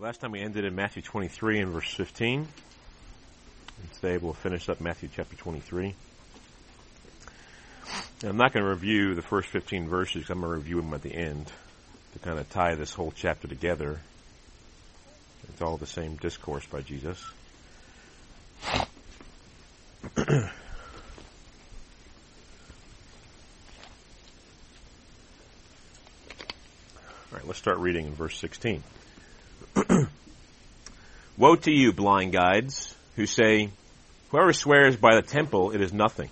Last time we ended in Matthew 23 and verse 15. And today we'll finish up Matthew chapter 23. And I'm not going to review the first 15 verses. I'm going to review them at the end to kind of tie this whole chapter together. It's all the same discourse by Jesus. all right, let's start reading in verse 16. Woe to you, blind guides, who say, Whoever swears by the temple, it is nothing.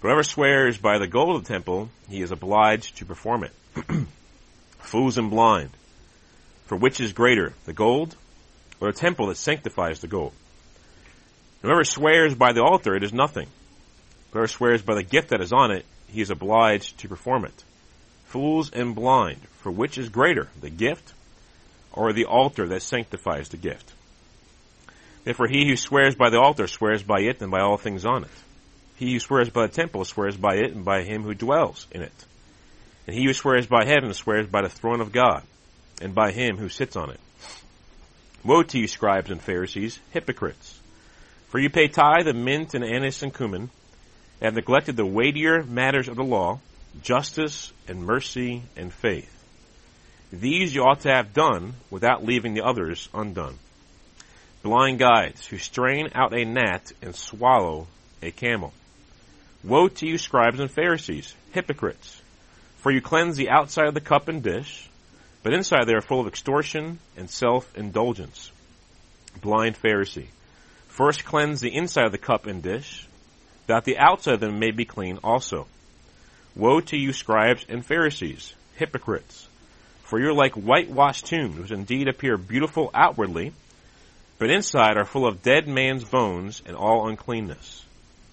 Whoever swears by the gold of the temple, he is obliged to perform it. Fools and blind. For which is greater, the gold or the temple that sanctifies the gold? Whoever swears by the altar, it is nothing. Whoever swears by the gift that is on it, he is obliged to perform it. Fools and blind. For which is greater, the gift or the altar that sanctifies the gift. Therefore he who swears by the altar swears by it and by all things on it. He who swears by the temple swears by it and by him who dwells in it. And he who swears by heaven swears by the throne of God and by him who sits on it. Woe to you scribes and Pharisees, hypocrites! For you pay tithe of mint and anise and cumin, and have neglected the weightier matters of the law, justice and mercy and faith. These you ought to have done without leaving the others undone. Blind guides who strain out a gnat and swallow a camel. Woe to you scribes and Pharisees, hypocrites! For you cleanse the outside of the cup and dish, but inside they are full of extortion and self-indulgence. Blind Pharisee. First cleanse the inside of the cup and dish, that the outside of them may be clean also. Woe to you scribes and Pharisees, hypocrites! For you're like whitewashed tombs, which indeed appear beautiful outwardly, but inside are full of dead man's bones and all uncleanness.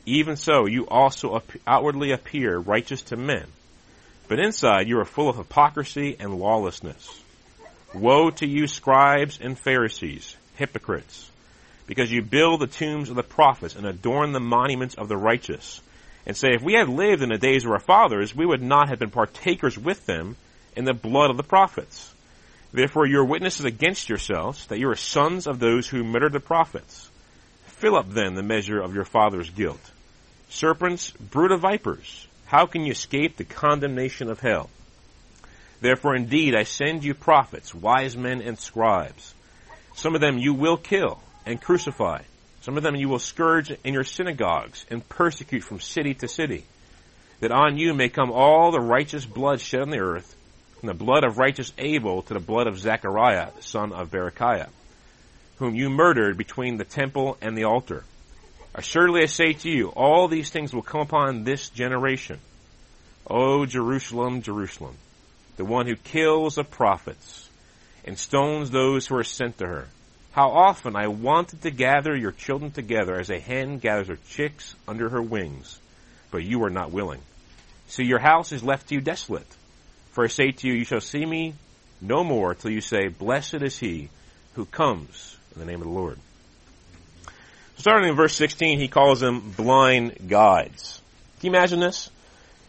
Even so, you also outwardly appear righteous to men, but inside you are full of hypocrisy and lawlessness. Woe to you scribes and Pharisees, hypocrites, because you build the tombs of the prophets and adorn the monuments of the righteous, and say, if we had lived in the days of our fathers, we would not have been partakers with them in the blood of the prophets. Therefore you are witnesses against yourselves that you are sons of those who murdered the prophets. Fill up then the measure of your father's guilt. Serpents, brood of vipers, how can you escape the condemnation of hell? Therefore indeed I send you prophets, wise men and scribes. Some of them you will kill and crucify. Some of them you will scourge in your synagogues and persecute from city to city. That on you may come all the righteous blood shed on the earth, from the blood of righteous Abel to the blood of Zechariah, the son of Berechiah, whom you murdered between the temple and the altar. Assuredly I say to you, all these things will come upon this generation. O Jerusalem, Jerusalem, the one who kills the prophets and stones those who are sent to her. How often I wanted to gather your children together as a hen gathers her chicks under her wings, but you are not willing. So your house is left to you desolate. For I say to you, you shall see me no more till you say, Blessed is he who comes in the name of the Lord. Starting in verse 16, he calls them blind guides. Can you imagine this?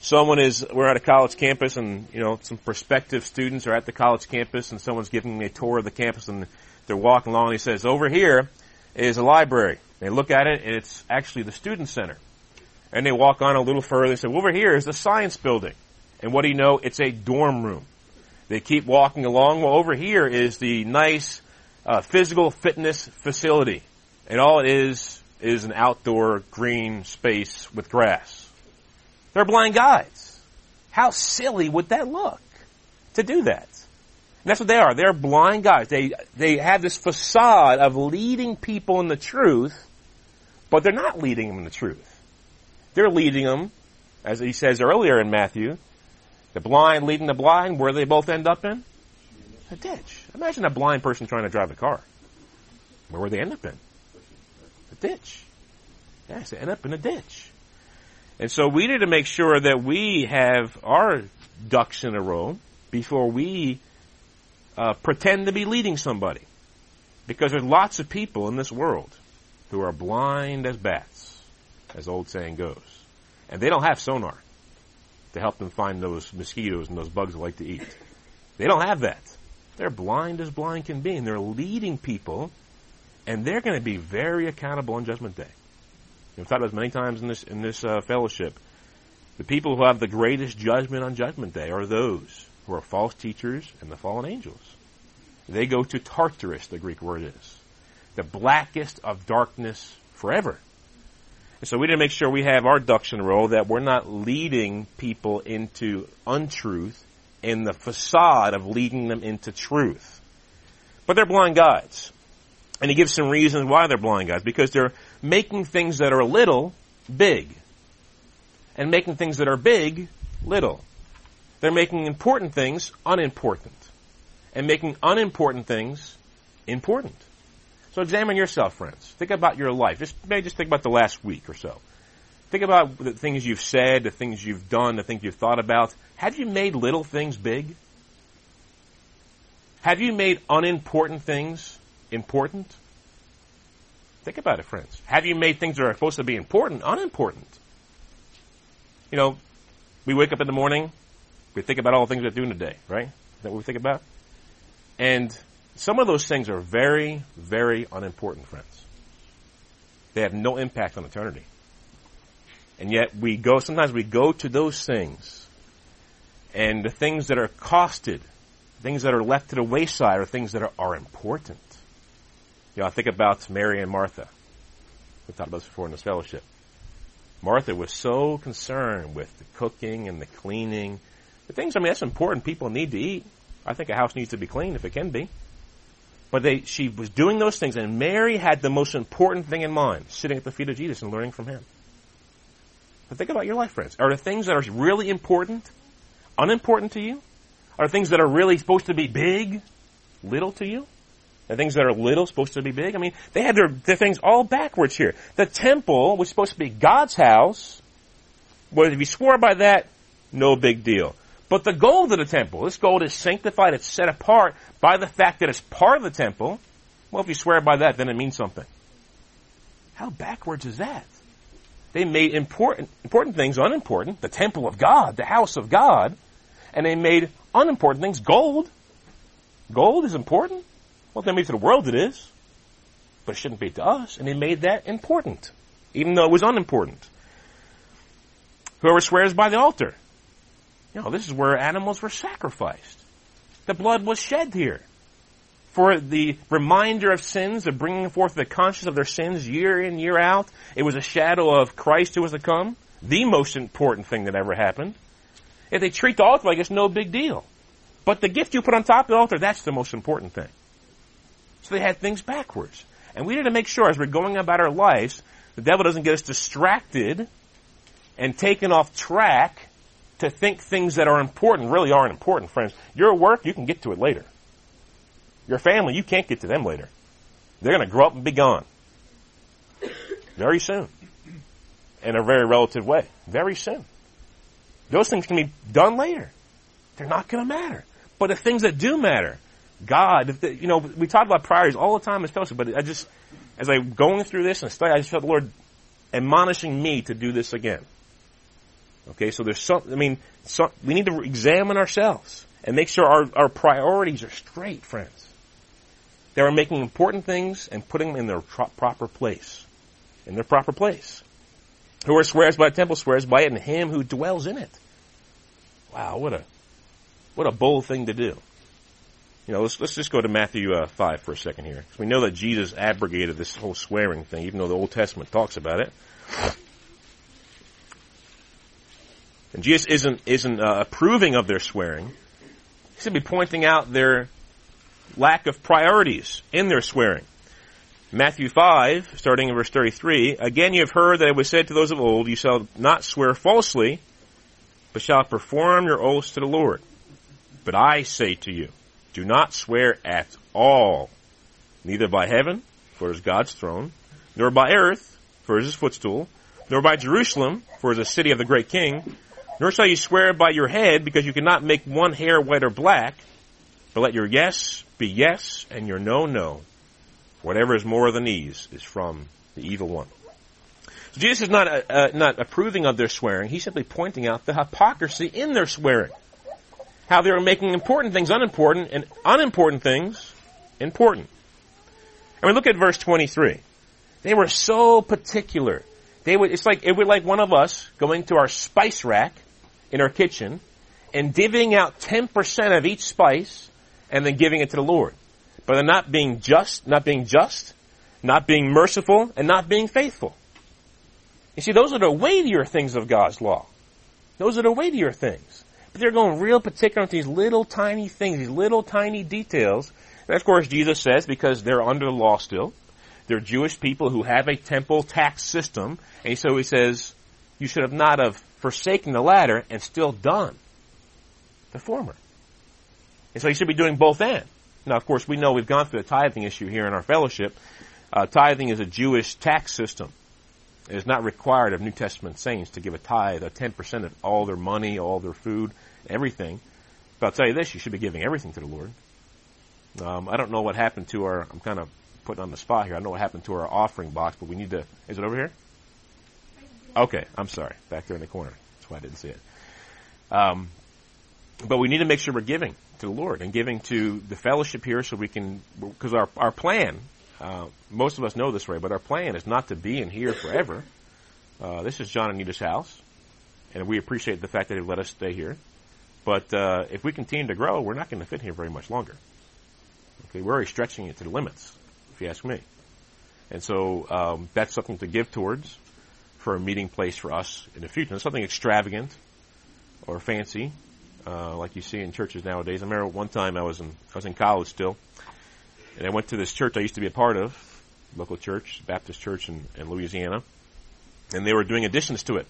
Someone is, we're at a college campus and, you know, some prospective students are at the college campus and someone's giving a tour of the campus and they're walking along and he says, over here is a library. They look at it and it's actually the student center. And they walk on a little further and say, over here is the science building. And what do you know? It's a dorm room. They keep walking along. Well, over here is the nice uh, physical fitness facility. And all it is is an outdoor green space with grass. They're blind guides. How silly would that look to do that? And that's what they are. They're blind guides. They, they have this facade of leading people in the truth, but they're not leading them in the truth. They're leading them, as he says earlier in Matthew, the blind leading the blind, where they both end up in? A ditch. Imagine a blind person trying to drive a car. Where would they end up in? A ditch. Yes, they end up in a ditch. And so we need to make sure that we have our ducks in a row before we uh, pretend to be leading somebody. Because there's lots of people in this world who are blind as bats, as old saying goes. And they don't have sonar to help them find those mosquitoes and those bugs they like to eat. They don't have that. They're blind as blind can be, and they're leading people, and they're going to be very accountable on Judgment Day. We've talked about this many times in this in this uh, fellowship. The people who have the greatest judgment on Judgment Day are those who are false teachers and the fallen angels. They go to Tartarus, the Greek word is, the blackest of darkness forever. So we need to make sure we have our ducks in a row, that we're not leading people into untruth in the facade of leading them into truth. But they're blind guides. And he gives some reasons why they're blind guides. Because they're making things that are little, big. And making things that are big, little. They're making important things unimportant. And making unimportant things important. So examine yourself, friends. Think about your life. Just maybe just think about the last week or so. Think about the things you've said, the things you've done, the things you've thought about. Have you made little things big? Have you made unimportant things important? Think about it, friends. Have you made things that are supposed to be important unimportant? You know, we wake up in the morning, we think about all the things we're doing today, right? Is that what we think about? And some of those things are very, very unimportant, friends. They have no impact on eternity. And yet we go, sometimes we go to those things and the things that are costed, things that are left to the wayside are things that are, are important. You know, I think about Mary and Martha. We talked about this before in this fellowship. Martha was so concerned with the cooking and the cleaning. The things, I mean, that's important. People need to eat. I think a house needs to be clean if it can be. But they, she was doing those things, and Mary had the most important thing in mind, sitting at the feet of Jesus and learning from him. But think about your life, friends. Are the things that are really important unimportant to you? Are things that are really supposed to be big little to you? The things that are little supposed to be big? I mean, they had their, their things all backwards here. The temple was supposed to be God's house. Well, if you swore by that, no big deal. But the gold of the temple, this gold is sanctified, it's set apart by the fact that it's part of the temple. Well, if you swear by that, then it means something. How backwards is that? They made important, important things unimportant, the temple of God, the house of God, and they made unimportant things gold. Gold is important. Well, maybe to the world it is, but it shouldn't be to us. And they made that important, even though it was unimportant. Whoever swears by the altar. You oh, know, this is where animals were sacrificed. The blood was shed here for the reminder of sins, of bringing forth the conscience of their sins year in, year out. It was a shadow of Christ who was to come. The most important thing that ever happened. If they treat the altar like it's no big deal. But the gift you put on top of the altar, that's the most important thing. So they had things backwards. And we need to make sure as we're going about our lives, the devil doesn't get us distracted and taken off track to think things that are important really aren't important, friends. Your work, you can get to it later. Your family, you can't get to them later. They're going to grow up and be gone. Very soon. In a very relative way. Very soon. Those things can be done later. They're not going to matter. But the things that do matter, God, you know, we talk about priorities all the time as fellowship, but I just, as I'm going through this and study, I just felt the Lord admonishing me to do this again. Okay, so there's some, I mean, some, we need to examine ourselves and make sure our, our priorities are straight, friends. They were making important things and putting them in their pro- proper place. In their proper place. Whoever swears by the temple swears by it and him who dwells in it. Wow, what a, what a bold thing to do. You know, let's, let's just go to Matthew uh, 5 for a second here. We know that Jesus abrogated this whole swearing thing, even though the Old Testament talks about it. And Jesus isn't, isn't uh, approving of their swearing. He's simply pointing out their lack of priorities in their swearing. Matthew 5, starting in verse 33, Again you have heard that it was said to those of old, You shall not swear falsely, but shall perform your oaths to the Lord. But I say to you, do not swear at all, neither by heaven, for it is God's throne, nor by earth, for it is his footstool, nor by Jerusalem, for it is the city of the great king, nor shall you swear by your head, because you cannot make one hair white or black, but let your yes be yes and your no, no. Whatever is more than these is from the evil one. So Jesus is not, uh, uh, not approving of their swearing. He's simply pointing out the hypocrisy in their swearing. how they are making important things unimportant and unimportant things important. I mean, look at verse 23. They were so particular. They would, it's like, it would like one of us going to our spice rack in our kitchen and divvying out 10% of each spice and then giving it to the Lord. But they're not being just, not being just, not being merciful, and not being faithful. You see, those are the weightier things of God's law. Those are the weightier things. But they're going real particular with these little tiny things, these little tiny details. And of course, Jesus says because they're under the law still, they're Jewish people who have a temple tax system, and so he says, you should have not have forsaken the latter and still done the former. And so you should be doing both and. Now, of course, we know we've gone through the tithing issue here in our fellowship. Uh, tithing is a Jewish tax system. It is not required of New Testament saints to give a tithe, a 10% of all their money, all their food, everything. But I'll tell you this, you should be giving everything to the Lord. Um, I don't know what happened to our, I'm kind of putting on the spot here. I don't know what happened to our offering box, but we need to, is it over here? Okay, I'm sorry. Back there in the corner. That's why I didn't see it. Um, but we need to make sure we're giving to the Lord and giving to the fellowship here so we can, because our, our plan, uh, most of us know this way, but our plan is not to be in here forever. Uh, this is John and Anita's house, and we appreciate the fact that they've let us stay here. But uh, if we continue to grow, we're not going to fit here very much longer. Okay, we're already stretching it to the limits, if you ask me. And so um, that's something to give towards for a meeting place for us in the future. Something extravagant or fancy, uh, like you see in churches nowadays. I remember one time I was in I was in college still, and I went to this church I used to be a part of, local church, Baptist church in, in Louisiana, and they were doing additions to it.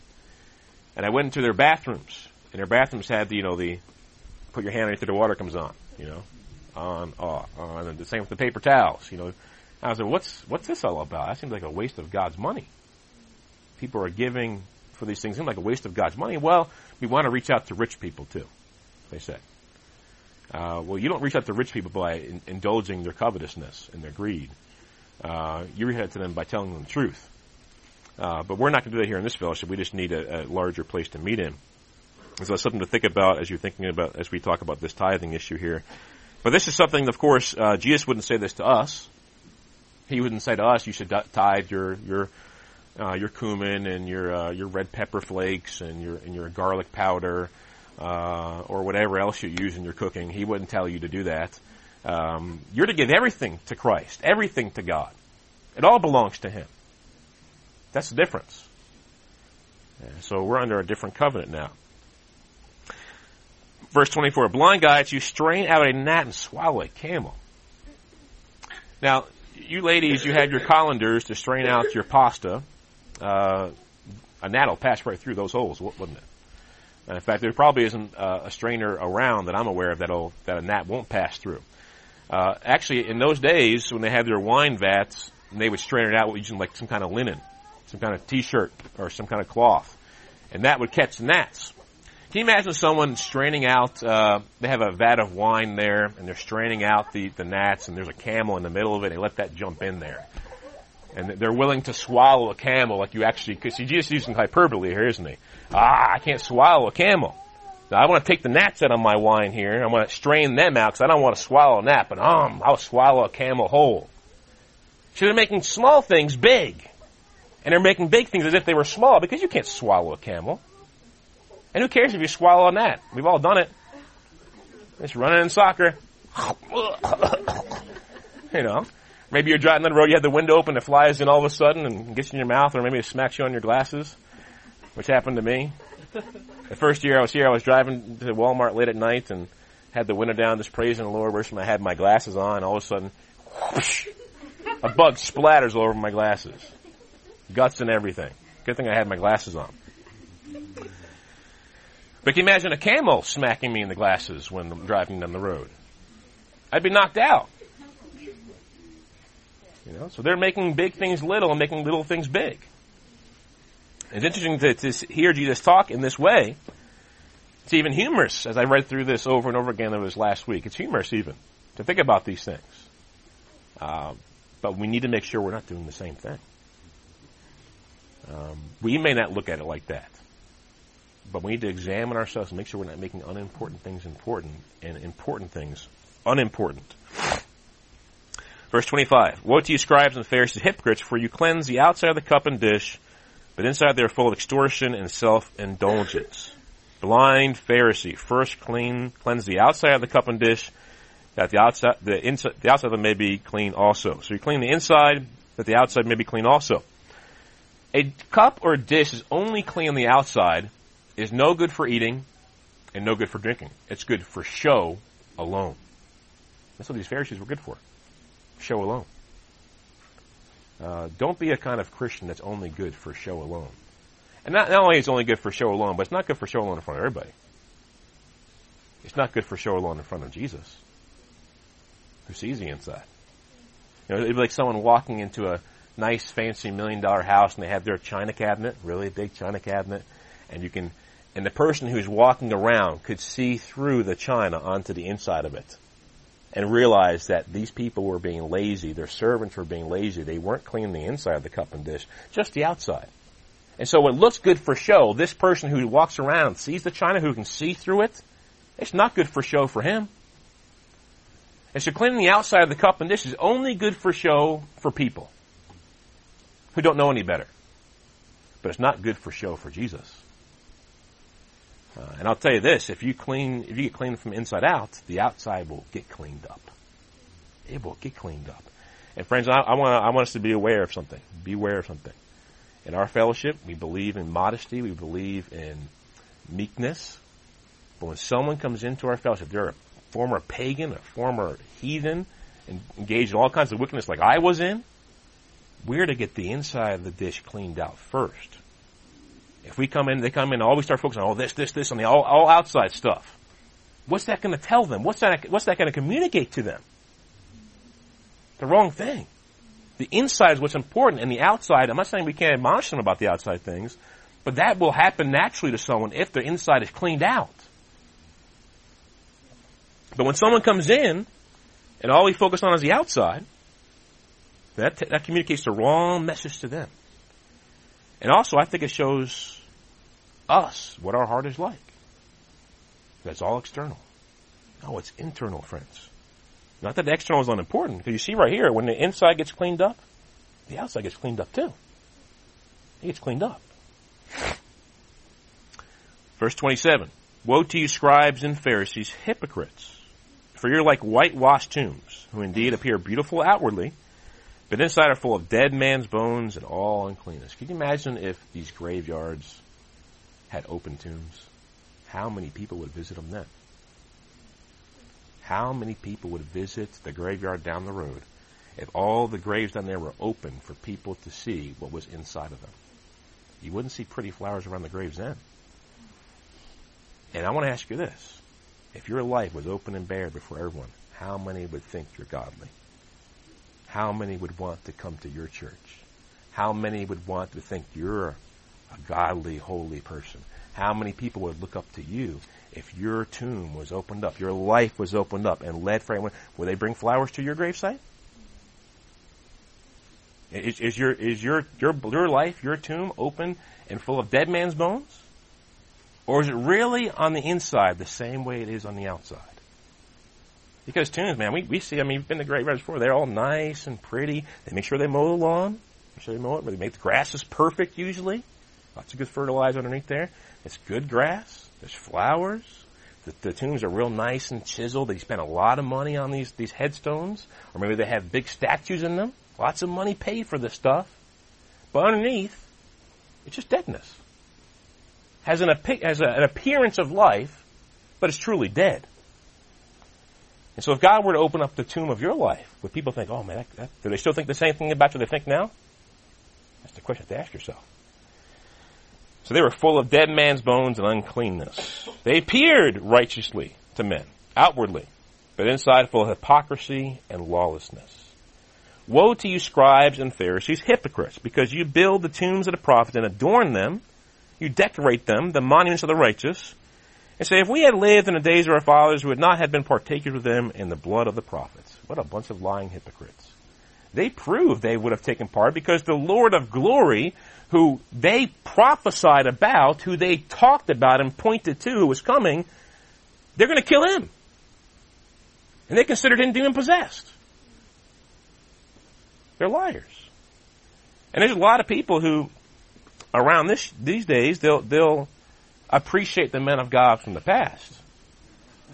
And I went into their bathrooms, and their bathrooms had the you know the put your hand it the water comes on, you know, on off on, and the same with the paper towels, you know. I was like, what's what's this all about? That seems like a waste of God's money. People are giving for these things. It like a waste of God's money. Well, we want to reach out to rich people too they say. Uh, well, you don't reach out to rich people by in, indulging their covetousness and their greed. Uh, you reach out to them by telling them the truth. Uh, but we're not going to do that here in this fellowship. We just need a, a larger place to meet in. So that's something to think about as you're thinking about as we talk about this tithing issue here. But this is something, of course, uh, Jesus wouldn't say this to us. He wouldn't say to us, "You should tithe your your uh, your cumin and your uh, your red pepper flakes and your and your garlic powder." uh, or whatever else you use in your cooking. He wouldn't tell you to do that. Um, you're to give everything to Christ, everything to God. It all belongs to Him. That's the difference. so we're under a different covenant now. Verse 24, blind guides, you strain out a gnat and swallow a camel. Now, you ladies, you have your colanders to strain out your pasta. Uh, a gnat will pass right through those holes, wouldn't it? in fact, there probably isn't uh, a strainer around that I'm aware of that'll, that a gnat won't pass through. Uh, actually, in those days, when they had their wine vats, they would strain it out using like some kind of linen, some kind of t-shirt, or some kind of cloth. And that would catch gnats. Can you imagine someone straining out, uh, they have a vat of wine there, and they're straining out the, the gnats, and there's a camel in the middle of it, and they let that jump in there. And they're willing to swallow a camel like you actually, because he's just using hyperbole here, isn't he? Ah, I can't swallow a camel. Now, I want to take the gnats out of my wine here. I want to strain them out because I don't want to swallow a gnat, but um, I'll swallow a camel whole. So they're making small things big. And they're making big things as if they were small because you can't swallow a camel. And who cares if you swallow a gnat? We've all done it. It's running in soccer. you know. Maybe you're driving down the road, you have the window open, it flies in all of a sudden and gets in your mouth, or maybe it smacks you on your glasses which happened to me. the first year I was here, I was driving to Walmart late at night and had the window down, just praising the Lord, wishing I had my glasses on. All of a sudden, whoosh, a bug splatters all over my glasses, guts and everything. Good thing I had my glasses on. But can you imagine a camel smacking me in the glasses when I'm driving down the road? I'd be knocked out. You know, so they're making big things little and making little things big. It's interesting to, to hear Jesus talk in this way. It's even humorous as I read through this over and over again. It was last week. It's humorous even to think about these things. Um, but we need to make sure we're not doing the same thing. Um, we may not look at it like that. but we need to examine ourselves and make sure we're not making unimportant things important and important things unimportant. Verse 25. Woe to you scribes and Pharisees, hypocrites, for you cleanse the outside of the cup and dish, but inside they are full of extortion and self-indulgence. Blind Pharisee, first clean, cleanse the outside of the cup and dish, that the outside, the inside, the outside of them may be clean also. So you clean the inside, that the outside may be clean also. A cup or a dish is only clean on the outside, is no good for eating, and no good for drinking. It's good for show alone. That's what these Pharisees were good for. Show alone. Uh, don't be a kind of Christian that's only good for show alone. And not, not only is only good for show alone, but it's not good for show alone in front of everybody. It's not good for show alone in front of Jesus, who sees the inside. You know, it'd be like someone walking into a nice, fancy million dollar house and they have their china cabinet, really big china cabinet, and you can, and the person who's walking around could see through the china onto the inside of it and realize that these people were being lazy, their servants were being lazy, they weren't cleaning the inside of the cup and dish, just the outside. And so what looks good for show, this person who walks around sees the china who can see through it, it's not good for show for him. And so cleaning the outside of the cup and dish is only good for show for people who don't know any better. But it's not good for show for Jesus. Uh, and I'll tell you this, if you clean, if you get clean from inside out, the outside will get cleaned up. It will get cleaned up. And friends, I, I want I want us to be aware of something. Be aware of something. In our fellowship, we believe in modesty. We believe in meekness. But when someone comes into our fellowship, they're a former pagan, a former heathen, and engaged in all kinds of wickedness like I was in, we're to get the inside of the dish cleaned out first. If we come in, they come in, all we start focusing on all this, this, this, on the all, all outside stuff. What's that going to tell them? What's that, what's that going to communicate to them? The wrong thing. The inside is what's important, and the outside, I'm not saying we can't admonish them about the outside things, but that will happen naturally to someone if their inside is cleaned out. But when someone comes in, and all we focus on is the outside, that, that communicates the wrong message to them. And also, I think it shows us what our heart is like. That's all external. No, it's internal, friends. Not that the external is unimportant, because you see right here, when the inside gets cleaned up, the outside gets cleaned up too. It gets cleaned up. Verse 27. Woe to you scribes and Pharisees, hypocrites! For you're like whitewashed tombs, who indeed appear beautiful outwardly, but inside are full of dead man's bones and all uncleanness. Can you imagine if these graveyards had open tombs? How many people would visit them then? How many people would visit the graveyard down the road if all the graves down there were open for people to see what was inside of them? You wouldn't see pretty flowers around the graves then. And I want to ask you this. If your life was open and bare before everyone, how many would think you're godly? how many would want to come to your church? How many would want to think you're a godly, holy person? How many people would look up to you if your tomb was opened up, your life was opened up and led for anyone? Would they bring flowers to your gravesite? Is, is, your is your, your your life, your tomb, open and full of dead man's bones, or is it really on the inside the same way it is on the outside? Because tombs, man, we, we see, I mean, we've been to Great graveyards before. They're all nice and pretty. They make sure they mow the lawn. Make sure they mow it. They make the grass is perfect usually. Lots of good fertilizer underneath there. It's good grass. There's flowers. The, the tombs are real nice and chiseled. They spend a lot of money on these, these headstones. Or maybe they have big statues in them. Lots of money paid for this stuff. But underneath, it's just deadness. Has an, has a, an appearance of life, but it's truly dead. And so if God were to open up the tomb of your life, would people think, oh man, that, that, do they still think the same thing about you they think now? That's the question to ask yourself. So they were full of dead man's bones and uncleanness. They appeared righteously to men, outwardly, but inside full of hypocrisy and lawlessness. Woe to you scribes and Pharisees, hypocrites, because you build the tombs of the prophets and adorn them, you decorate them, the monuments of the righteous, and say, if we had lived in the days of our fathers, we would not have been partakers with them in the blood of the prophets. What a bunch of lying hypocrites. they prove they would have taken part because the Lord of glory, who they prophesied about, who they talked about and pointed to, who was coming, they're going to kill him. And they considered him demon possessed. They're liars. And there's a lot of people who, around this, these days, they'll, they'll appreciate the men of God from the past.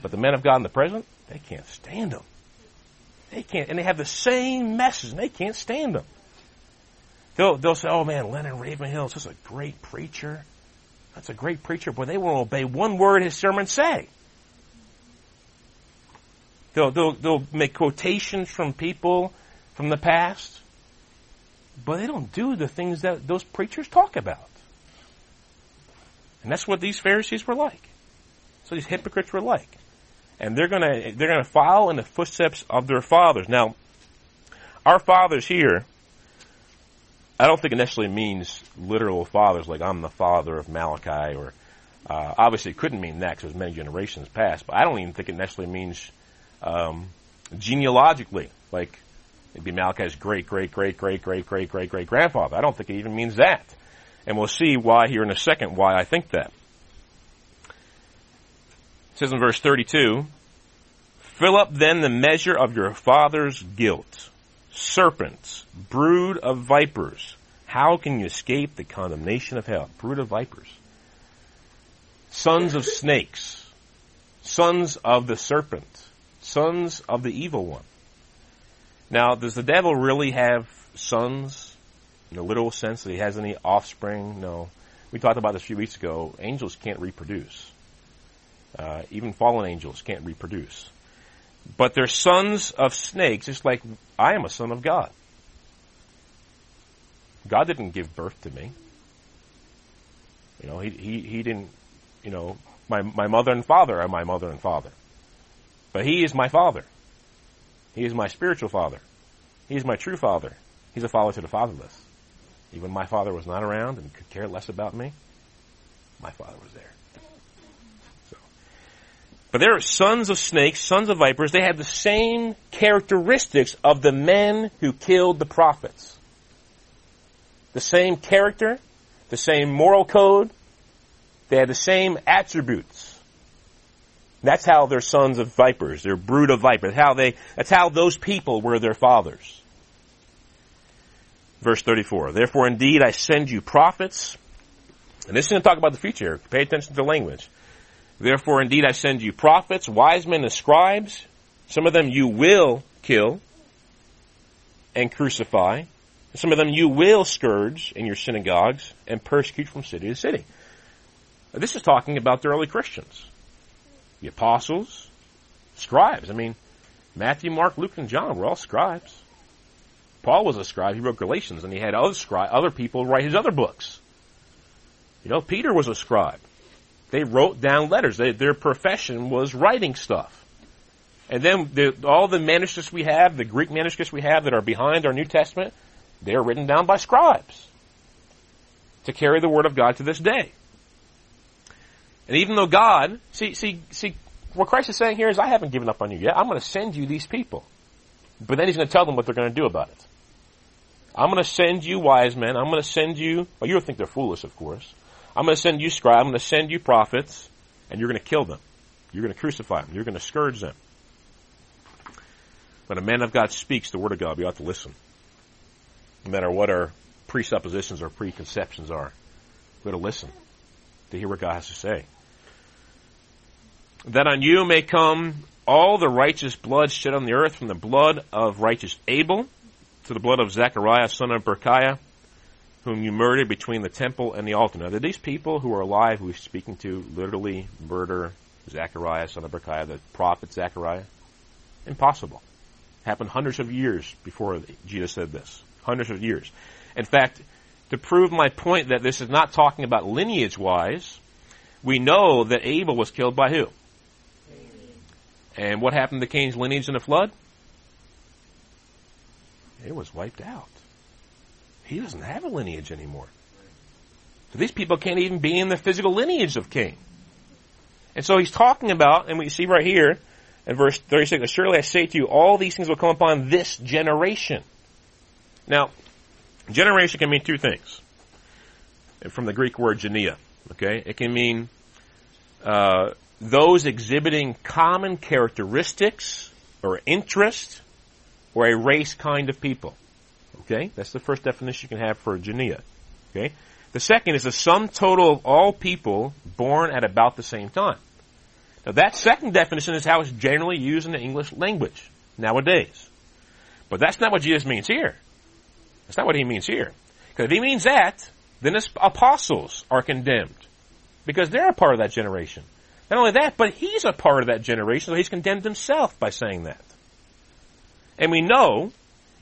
But the men of God in the present, they can't stand them. They can't, and they have the same message, and they can't stand them. They'll, they'll say, oh man, Leonard Ravenhill is just a great preacher. That's a great preacher, but they won't obey one word his sermons say. They'll, they'll, they'll make quotations from people from the past, but they don't do the things that those preachers talk about. And that's what these Pharisees were like. So these hypocrites were like. And they're gonna, they're gonna follow in the footsteps of their fathers. Now, our fathers here, I don't think it necessarily means literal fathers, like I'm the father of Malachi, or uh, obviously it couldn't mean that because was many generations past. But I don't even think it necessarily means um, genealogically, like it'd be Malachi's great, great, great, great, great, great, great, great grandfather. I don't think it even means that, and we'll see why here in a second why I think that. It says in verse 32, Fill up then the measure of your father's guilt. Serpents, brood of vipers, how can you escape the condemnation of hell? Brood of vipers. Sons of snakes, sons of the serpent, sons of the evil one. Now, does the devil really have sons in the literal sense that he has any offspring? No. We talked about this a few weeks ago. Angels can't reproduce. Uh, even fallen angels can't reproduce. But they're sons of snakes, just like I am a son of God. God didn't give birth to me. You know, he, he, he didn't, you know, my, my mother and father are my mother and father. But he is my father. He is my spiritual father. He is my true father. He's a father to the fatherless. Even my father was not around and could care less about me. My father was there. But they're sons of snakes, sons of vipers. They had the same characteristics of the men who killed the prophets. The same character, the same moral code. They had the same attributes. That's how they're sons of vipers. They're brood of vipers. How they, that's how those people were their fathers. Verse 34. Therefore indeed I send you prophets. And this is going to talk about the future. Pay attention to language. Therefore, indeed, I send you prophets, wise men, and scribes. Some of them you will kill and crucify. Some of them you will scourge in your synagogues and persecute from city to city. This is talking about the early Christians. The apostles, scribes. I mean, Matthew, Mark, Luke, and John were all scribes. Paul was a scribe. He wrote Galatians, and he had other scribe, other people write his other books. You know, Peter was a scribe. They wrote down letters. They, their profession was writing stuff. And then the, all the manuscripts we have, the Greek manuscripts we have that are behind our New Testament, they are written down by scribes to carry the word of God to this day. And even though God, see, see, see, what Christ is saying here is, I haven't given up on you yet. I'm going to send you these people. But then he's going to tell them what they're going to do about it. I'm going to send you wise men. I'm going to send you, well, you'll think they're foolish, of course. I'm going to send you scribes, I'm going to send you prophets, and you're going to kill them. You're going to crucify them. You're going to scourge them. When a man of God speaks the word of God, we ought to listen. No matter what our presuppositions or preconceptions are, we ought to listen to hear what God has to say. That on you may come all the righteous blood shed on the earth from the blood of righteous Abel to the blood of Zechariah, son of Berechiah, whom you murdered between the temple and the altar. Now, these people who are alive, who he's speaking to, literally murder Zechariah, son of Berechiah, the prophet Zechariah? Impossible. Happened hundreds of years before Jesus said this. Hundreds of years. In fact, to prove my point that this is not talking about lineage wise, we know that Abel was killed by who? Cain. And what happened to Cain's lineage in the flood? It was wiped out. He doesn't have a lineage anymore. So these people can't even be in the physical lineage of Cain. And so he's talking about, and we see right here in verse 36, Surely I say to you, all these things will come upon this generation. Now, generation can mean two things. From the Greek word genea, okay? It can mean uh, those exhibiting common characteristics or interest or a race kind of people. Okay? That's the first definition you can have for genea. Okay? The second is the sum total of all people born at about the same time. Now that second definition is how it's generally used in the English language nowadays. But that's not what Jesus means here. That's not what he means here. Because if he means that, then his apostles are condemned. Because they're a part of that generation. Not only that, but he's a part of that generation, so he's condemned himself by saying that. And we know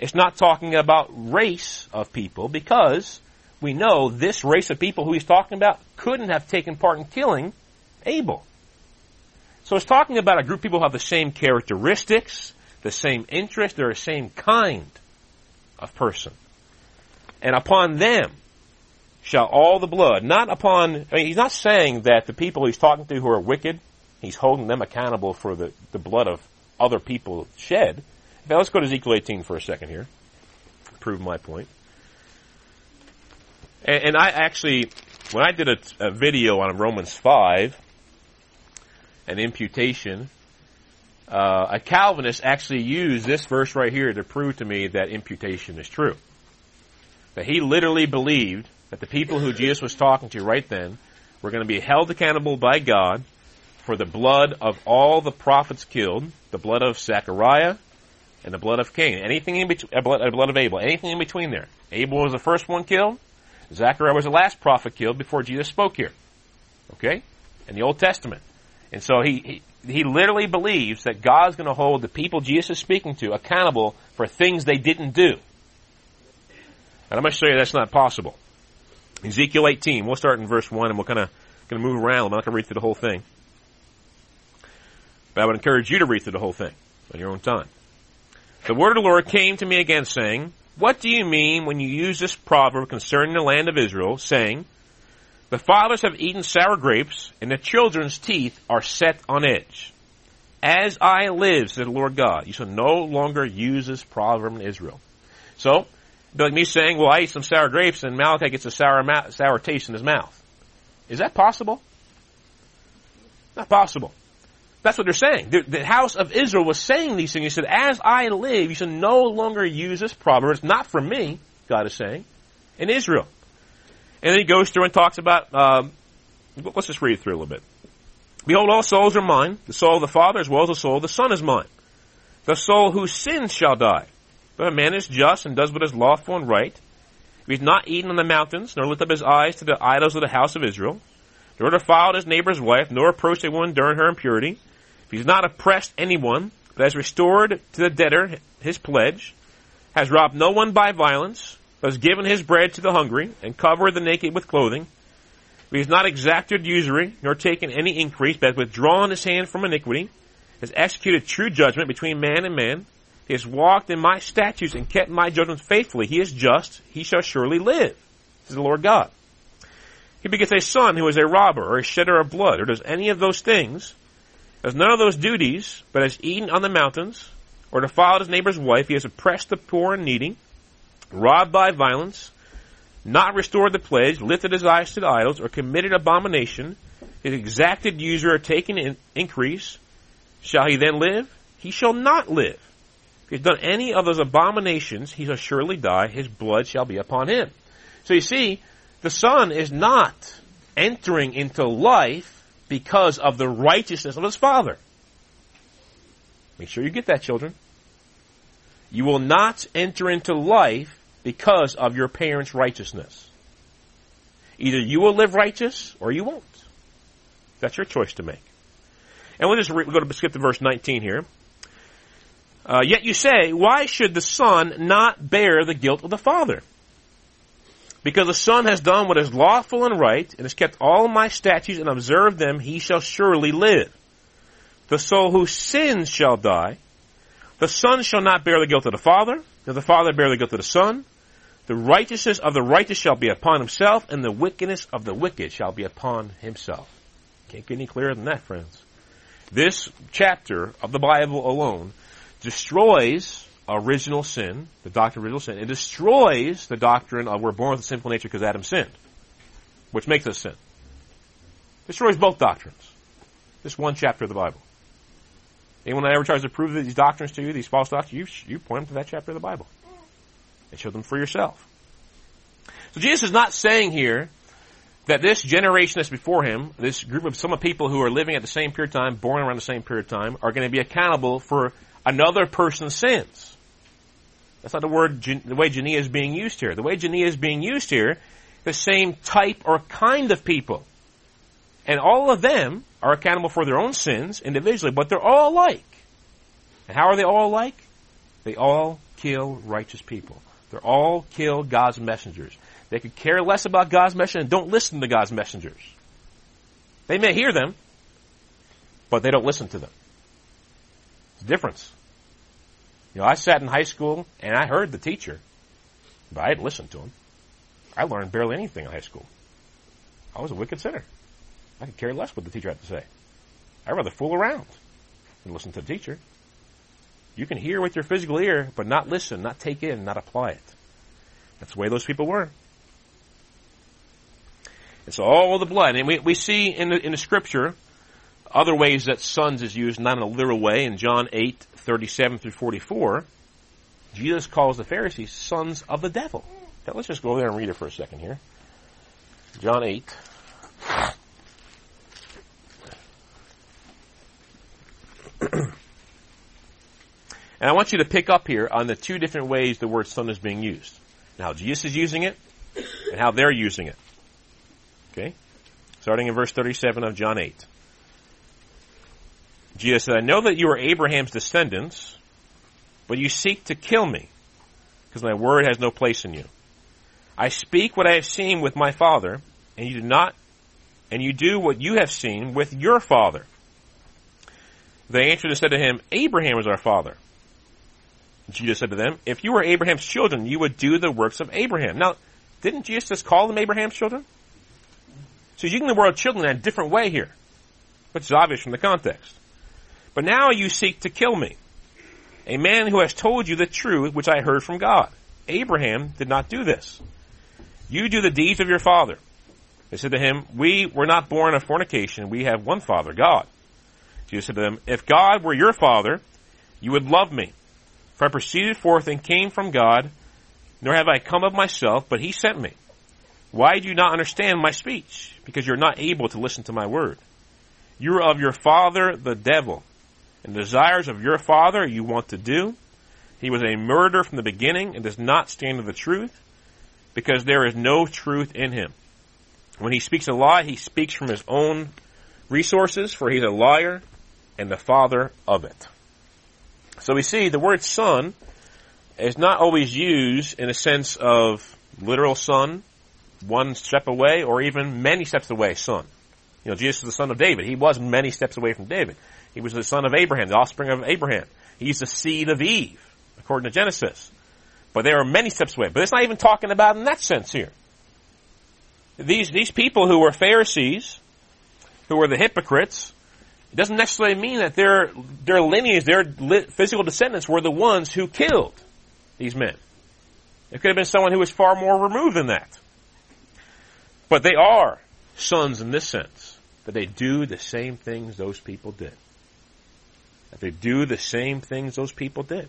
it's not talking about race of people because we know this race of people who he's talking about couldn't have taken part in killing Abel. So it's talking about a group of people who have the same characteristics, the same interest, they're the same kind of person. And upon them shall all the blood, not upon, I mean, he's not saying that the people he's talking to who are wicked, he's holding them accountable for the, the blood of other people shed. Now let's go to Ezekiel 18 for a second here. Prove my point. And, and I actually, when I did a, a video on Romans 5, an imputation, uh, a Calvinist actually used this verse right here to prove to me that imputation is true. That he literally believed that the people who Jesus was talking to right then were going to be held accountable by God for the blood of all the prophets killed, the blood of Zechariah and the blood of Cain. Anything in between, uh, blood, uh, blood of Abel, anything in between there. Abel was the first one killed. Zechariah was the last prophet killed before Jesus spoke here. Okay? In the Old Testament. And so he, he, he literally believes that God's going to hold the people Jesus is speaking to accountable for things they didn't do. And I'm going to show you that's not possible. Ezekiel 18. We'll start in verse 1 and we'll kind of going to move around. I'm not going to read through the whole thing. But I would encourage you to read through the whole thing on your own time. The word of the Lord came to me again saying, What do you mean when you use this proverb concerning the land of Israel, saying, The fathers have eaten sour grapes, and the children's teeth are set on edge? As I live, said the Lord God, you shall no longer use this proverb in Israel. So, be like me saying, well, I ate some sour grapes and Malachi gets a sour, ma- sour taste in his mouth. Is that possible? Not possible. That's what they're saying. The, house of Israel was saying these things. He said, as I live, you shall no longer use this proverb. It's not from me, God is saying, in Israel. And then he goes through and talks about, um, let's just read through a little bit. Behold, all souls are mine. The soul of the Father as well as the soul of the Son is mine. The soul whose sins shall die. But a man is just and does what is lawful and right. If he has not eaten on the mountains, nor lift up his eyes to the idols of the house of Israel, nor defiled his neighbor's wife, nor approached a woman during her impurity, he has not oppressed anyone, but has restored to the debtor his pledge, has robbed no one by violence, but has given his bread to the hungry, and covered the naked with clothing, if he has not exacted usury, nor taken any increase, but has withdrawn his hand from iniquity, has executed true judgment between man and man, he has walked in my statutes and kept my judgments faithfully. He is just. He shall surely live. Says the Lord God. He begets a son who is a robber or a shedder of blood or does any of those things, has none of those duties, but has eaten on the mountains or defiled his neighbor's wife. He has oppressed the poor and needy, robbed by violence, not restored the pledge, lifted his eyes to the idols, or committed abomination, his exacted usurer taken in increase. Shall he then live? He shall not live If he has done any of those abominations, he shall surely die. His blood shall be upon him. So you see, the son is not entering into life because of the righteousness of his father. Make sure you get that, children. You will not enter into life because of your parents' righteousness. Either you will live righteous or you won't. That's your choice to make. And we'll just re- we'll go to skip to verse 19 here. Uh, yet you say, why should the son not bear the guilt of the father? Because the son has done what is lawful and right, and has kept all my statutes and observed them, he shall surely live. The soul who sins shall die. The son shall not bear the guilt of the father, nor the father bear the guilt of the son. The righteousness of the righteous shall be upon himself, and the wickedness of the wicked shall be upon himself. Can't get any clearer than that, friends. This chapter of the Bible alone destroys original sin, the doctrine of original sin. It destroys the doctrine of we're born with a sinful nature because Adam sinned, which makes us sin. Destroys both doctrines. This one chapter of the Bible. Anyone that ever tries to prove these doctrines to you, these false doctrines, you, you point them to that chapter of the Bible. And show them for yourself. So Jesus is not saying here that this generation that's before him, this group of some of people who are living at the same period of time, born around the same period of time, are going to be accountable for another person's sins. That's not the word, the way genea is being used here. The way genea is being used here, the same type or kind of people. And all of them are accountable for their own sins individually, but they're all alike. And how are they all alike? They all kill righteous people. They're all kill God's messengers. They could care less about God's messengers and don't listen to God's messengers. They may hear them, but they don't listen to them. It's a difference. You know, I sat in high school and I heard the teacher, but I didn't listen to him. I learned barely anything in high school. I was a wicked sinner. I could care less what the teacher had to say. I'd rather fool around than listen to the teacher. You can hear with your physical ear, but not listen, not take in, not apply it. That's the way those people were. It's all the blood. And we, we see in the, in the scripture other ways that sons is used, not in a literal way. In John 8, 37 through 44, Jesus calls the Pharisees sons of the devil. Now let's just go there and read it for a second here. John 8. and I want you to pick up here on the two different ways the word son is being used. Now Jesus is using it and how they're using it. Okay? Starting in verse 37 of John 8. Jesus said, I know that you are Abraham's descendants, but you seek to kill me, because my word has no place in you. I speak what I have seen with my father, and you do not, and you do what you have seen with your father. They answered and said to him, Abraham is our father. Jesus said to them, If you were Abraham's children, you would do the works of Abraham. Now, didn't Jesus just call them Abraham's children? So he's using the word children in a different way here, which is obvious from the context. But now you seek to kill me, a man who has told you the truth which I heard from God. Abraham did not do this. You do the deeds of your father. They said to him, We were not born of fornication. We have one father, God. Jesus said to them, If God were your father, you would love me. For I proceeded forth and came from God, nor have I come of myself, but he sent me. Why do you not understand my speech? Because you're not able to listen to my word. You are of your father, the devil, and the desires of your father you want to do. He was a murderer from the beginning and does not stand to the truth, because there is no truth in him. When he speaks a lie, he speaks from his own resources, for he's a liar and the father of it. So we see the word son is not always used in a sense of literal son, one step away, or even many steps away son. You know, Jesus is the son of David. He was many steps away from David. He was the son of Abraham, the offspring of Abraham. He's the seed of Eve, according to Genesis. But there are many steps away. But it's not even talking about in that sense here. These, these people who were Pharisees, who were the hypocrites, it doesn't necessarily mean that their, their lineage, their physical descendants were the ones who killed these men. It could have been someone who was far more removed than that. But they are sons in this sense, that they do the same things those people did. That they do the same things those people did.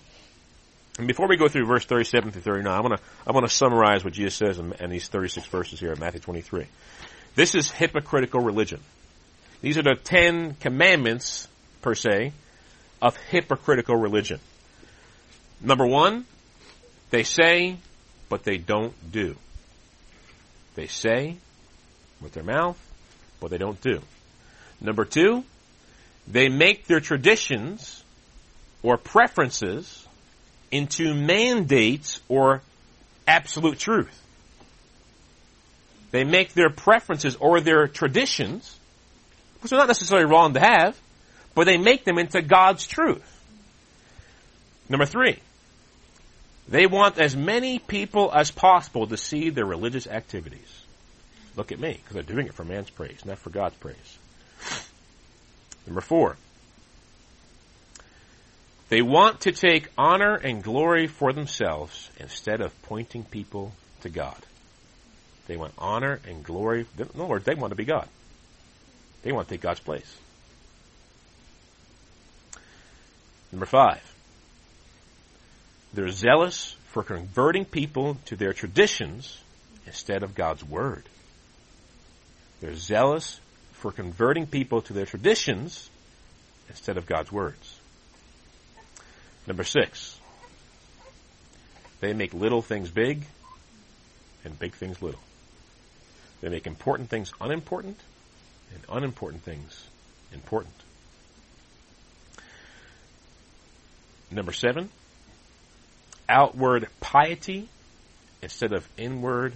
And before we go through verse 37 through 39, I want to I want to summarize what Jesus says in, in these 36 verses here in Matthew 23. This is hypocritical religion. These are the Ten Commandments, per se, of hypocritical religion. Number one, they say, but they don't do. They say with their mouth, but they don't do. Number two, they make their traditions or preferences into mandates or absolute truth. They make their preferences or their traditions which are not necessarily wrong to have, but they make them into God's truth. Number three, they want as many people as possible to see their religious activities. Look at me, because they're doing it for man's praise, not for God's praise. Number four, They want to take honor and glory for themselves instead of pointing people to God. They want honor and glory. Other words, they want to be God. They want to take God's place. Number five, they're zealous for converting people to their traditions instead of God's Word. They're zealous for converting people to their traditions instead of God's words. Number six, they make little things big and big things little. They make important things unimportant and unimportant things important. Number seven, outward piety instead of inward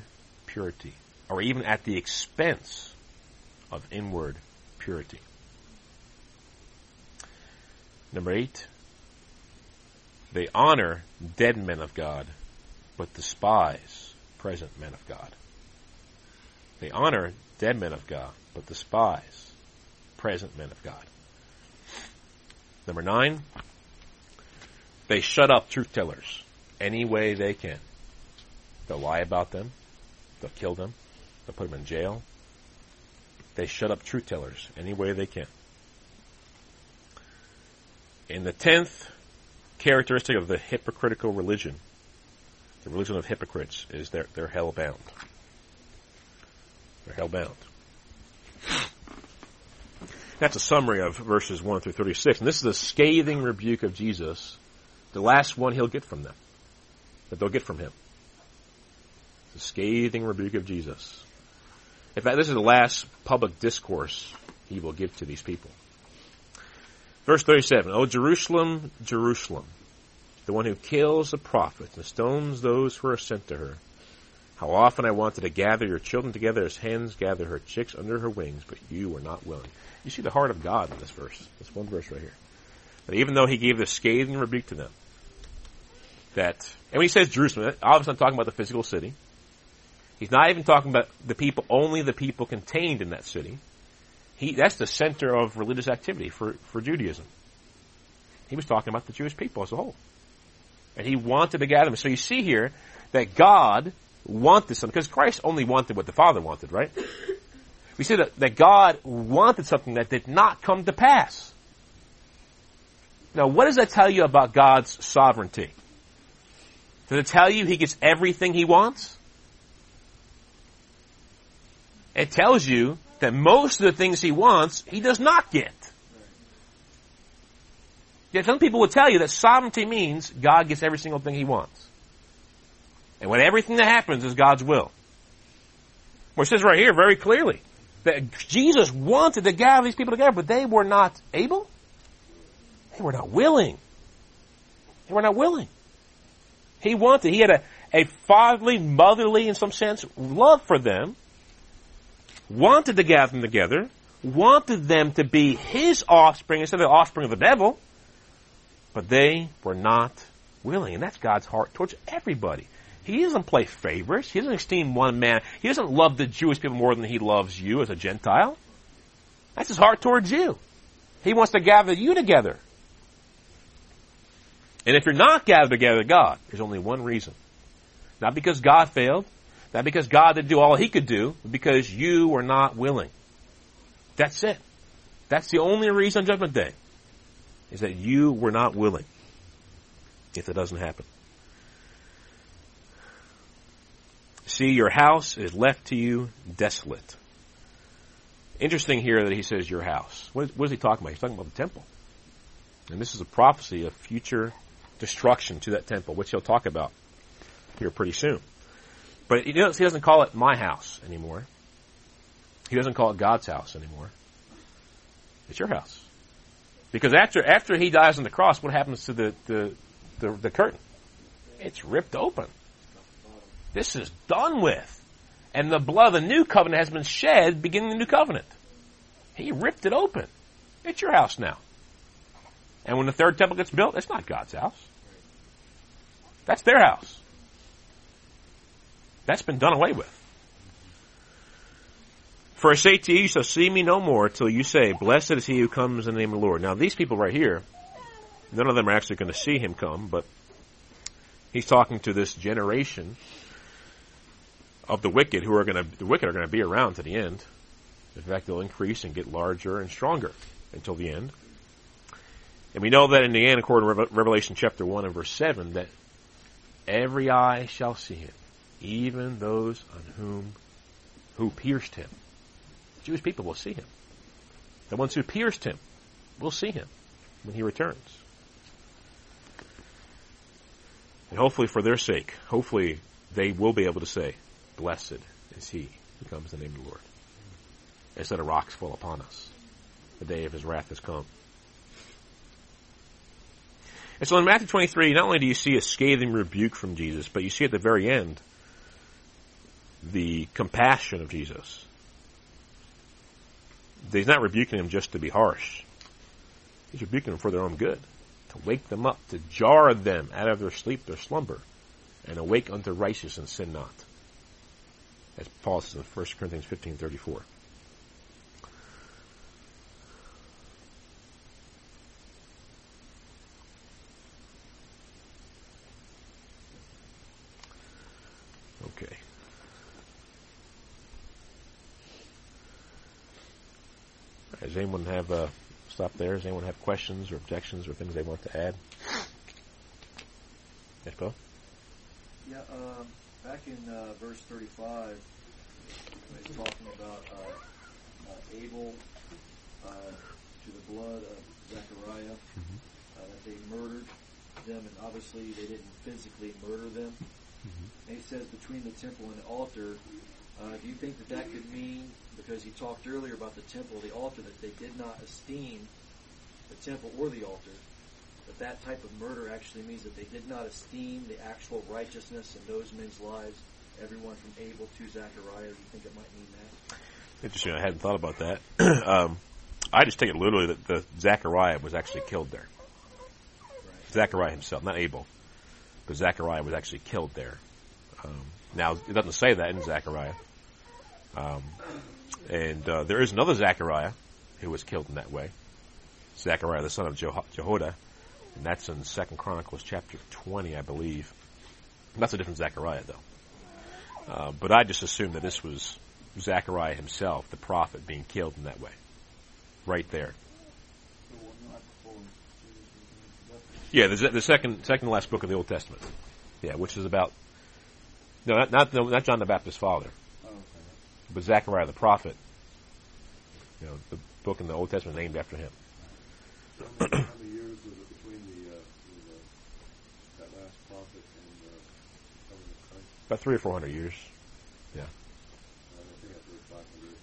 purity, or even at the expense of inward purity. Number eight, they honor dead men of God, but despise present men of God. They honor dead men of God, but despise present men of God. Number nine, they shut up truth tellers any way they can. They'll lie about them. They'll kill them. They'll put them in jail. They shut up truth tellers any way they can. In the tenth characteristic of the hypocritical religion, the religion of hypocrites, is they're, they're hell bound. They're hell bound. That's a summary of verses 1 through 36. And this is a scathing rebuke of Jesus, the last one he'll get from them, that they'll get from him. The scathing rebuke of Jesus. In fact, this is the last public discourse he will give to these people. Verse 37, O Jerusalem, Jerusalem, the one who kills the prophets and stones those who are sent to her. How often I wanted to gather your children together as hens gather her chicks under her wings, but you were not willing. You see the heart of God in this verse. This one verse right here. That even though he gave this scathing rebuke to them, that, and when he says Jerusalem, obviously I'm talking about the physical city. He's not even talking about the people, only the people contained in that city. He, that's the center of religious activity for, for Judaism. He was talking about the Jewish people as a whole. And he wanted to gather them. So you see here that God wanted something, because Christ only wanted what the Father wanted, right? We see that, that God wanted something that did not come to pass. Now, what does that tell you about God's sovereignty? Does it tell you he gets everything he wants? It tells you that most of the things he wants, he does not get. Yet some people will tell you that sovereignty means God gets every single thing he wants. And when everything that happens is God's will. It says right here very clearly that Jesus wanted to gather these people together, but they were not able. They were not willing. They were not willing. He wanted, he had a, a fatherly, motherly, in some sense, love for them, wanted to gather them together, wanted them to be his offspring instead of the offspring of the devil, but they were not willing. And that's God's heart towards everybody. He doesn't play favorites. He doesn't esteem one man. He doesn't love the Jewish people more than he loves you as a Gentile. That's his heart towards you. He wants to gather you together. And if you're not gathered together to God, there's only one reason. Not because God failed, not because God didn't do all he could do, because you were not willing. That's it. That's the only reason on Judgment Day. Is that you were not willing. If it doesn't happen. See, your house is left to you desolate. Interesting here that he says your house. What is, what is he talking about? He's talking about the temple. And this is a prophecy of future destruction to that temple, which he'll talk about here pretty soon. But he doesn't, call it my house anymore. He doesn't call it God's house anymore. It's your house. Because after after he dies on the cross, what happens to the, the, the, the curtain? It's ripped open. This is done with. And the blood of the new covenant has been shed beginning the new covenant. He ripped it open. It's your house now. And when the third temple gets built, it's not God's house. That's their house. That's been done away with. For I say to you, you shall see me no more till you say, Blessed is he who comes in the name of the Lord. Now these people right here, None of them are actually going to see him come, but he's talking to this generation of the wicked who are going to, the wicked are going to be around to the end. In fact, they'll increase and get larger and stronger until the end. And we know that in the end, according to Revelation chapter 1 and verse 7, that every eye shall see him, even those on whom, who pierced him. Jewish people will see him. The ones who pierced him will see him when he returns. And hopefully for their sake, hopefully they will be able to say, Blessed is he who comes in the name of the Lord. Instead of rocks fall upon us. The day of his wrath has come. And so in Matthew 23, not only do you see a scathing rebuke from Jesus, but you see at the very end the compassion of Jesus. He's not rebuking them just to be harsh. He's rebuking them for their own good, to wake them up, to jar them out of their sleep, their slumber, and awake unto righteousness and sin not. As Paul says in 1 Corinthians 15:34. Okay. Does anyone have uh, stop there? Does anyone have questions or objections or things they want to add? Yes, Paul. Yeah, um, back in uh, verse 35, he's talking about uh, uh, Abel uh, to the blood of Zechariah, mm-hmm. Uh, that they murdered them, and obviously they didn't physically murder them. Mm-hmm. And he says between the temple and the altar, uh, do you think that that could mean, because he talked earlier about the temple, the altar, that they did not esteem the temple or the altar, that that type of murder actually means that they did not esteem the actual righteousness in those men's lives, everyone from Abel to Zachariah, Do you think it might mean that? Interesting. I hadn't thought about that. um, I just take it literally that the Zachariah was actually killed there. Right. Zechariah himself, not Abel, but Zachariah was actually killed there. Um, now it doesn't say that in Zechariah. Um, and uh, there is another Zechariah who was killed in that way. Zechariah, the son of Jehoiada, and that's in Second Chronicles chapter 20, I believe. That's a different Zechariah, though. Uh, but I just assume that this was Zechariah himself, the prophet, being killed in that way. Right there. Yeah, the, the second second last book of the Old Testament. Yeah, which is about no, not not, not John the Baptist's father. But Zechariah the prophet. You know, the book in the Old Testament named after him. How many years was it between the, uh, the that last prophet and uh, coming of Christ? About three or four hundred years. Yeah. I think that's five hundred.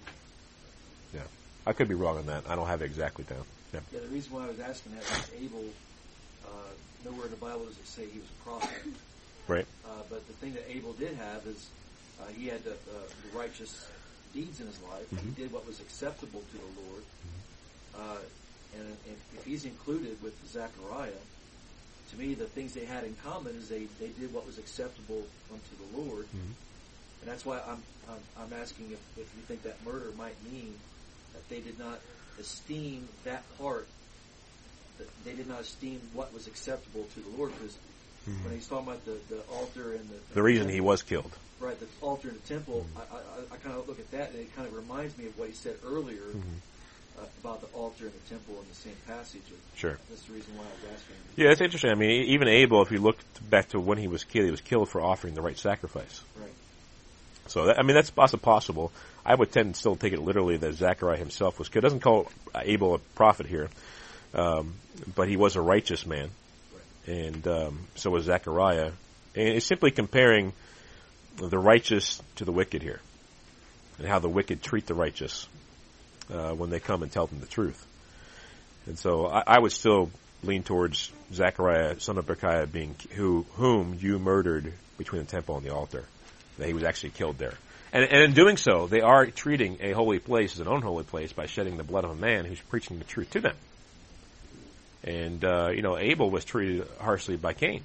Yeah, I could be wrong on that. I don't have it exactly down. Yeah. Yeah. The reason why I was asking that is Abel. Uh, nowhere in the Bible does it say he was a prophet. Right. Uh, but the thing that Abel did have is uh, he had the, uh, the righteous deeds in his life. Mm-hmm. He did what was acceptable to the Lord. Mm-hmm. Uh, and if, if, he's included with Zechariah, to me, the things they had in common is they, they did what was acceptable unto the Lord. Mm-hmm. And that's why I'm, I'm, I'm asking if, if you think that murder might mean that they did not esteem that part, that they did not esteem what was acceptable to the Lord, because Mm-hmm. When he's talking about the, the altar and the the reason he was killed. Right, the altar and the temple. Mm-hmm. I, I, I kind of look at that and it kind of reminds me of what he said earlier mm-hmm. uh, about the altar and the temple in the same passage. Sure. That's the reason why I was asking. Yeah, it's interesting. I mean, even Abel, if you look back to when he was killed, he was killed for offering the right sacrifice. Right. So, that, I mean, that's also possible. I would tend to still take it literally that Zechariah himself was killed. It doesn't call Abel a prophet here, um, but he was a righteous man and um, so was Zechariah. And it's simply comparing the righteous to the wicked here, and how the wicked treat the righteous uh, when they come and tell them the truth. And so I, I would still lean towards Zechariah, son of Berechiah, being who whom you murdered between the temple and the altar. That he was actually killed there. And, and in doing so, they are treating a holy place as an unholy place by shedding the blood of a man who's preaching the truth to them. And, uh, you know, Abel was treated harshly by Cain.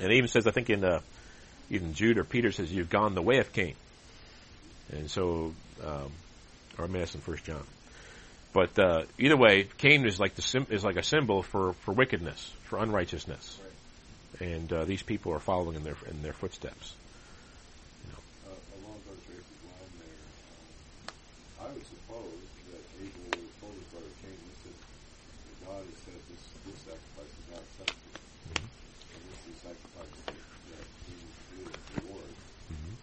And it even says, I think in, uh, even Jude or Peter says, you've gone the way of Cain. And so, um, or maybe that's in First John. But uh, either way, Cain is like the sim- is like a symbol for, for wickedness, for unrighteousness, and uh, these people are following in their in their footsteps. Uh, along Brother Tracy's line there, um, I would suppose that Abel would have told his brother Cain, listen, that God has said this, this sacrifice is not acceptable. And this is a sacrifice that, that he will reward.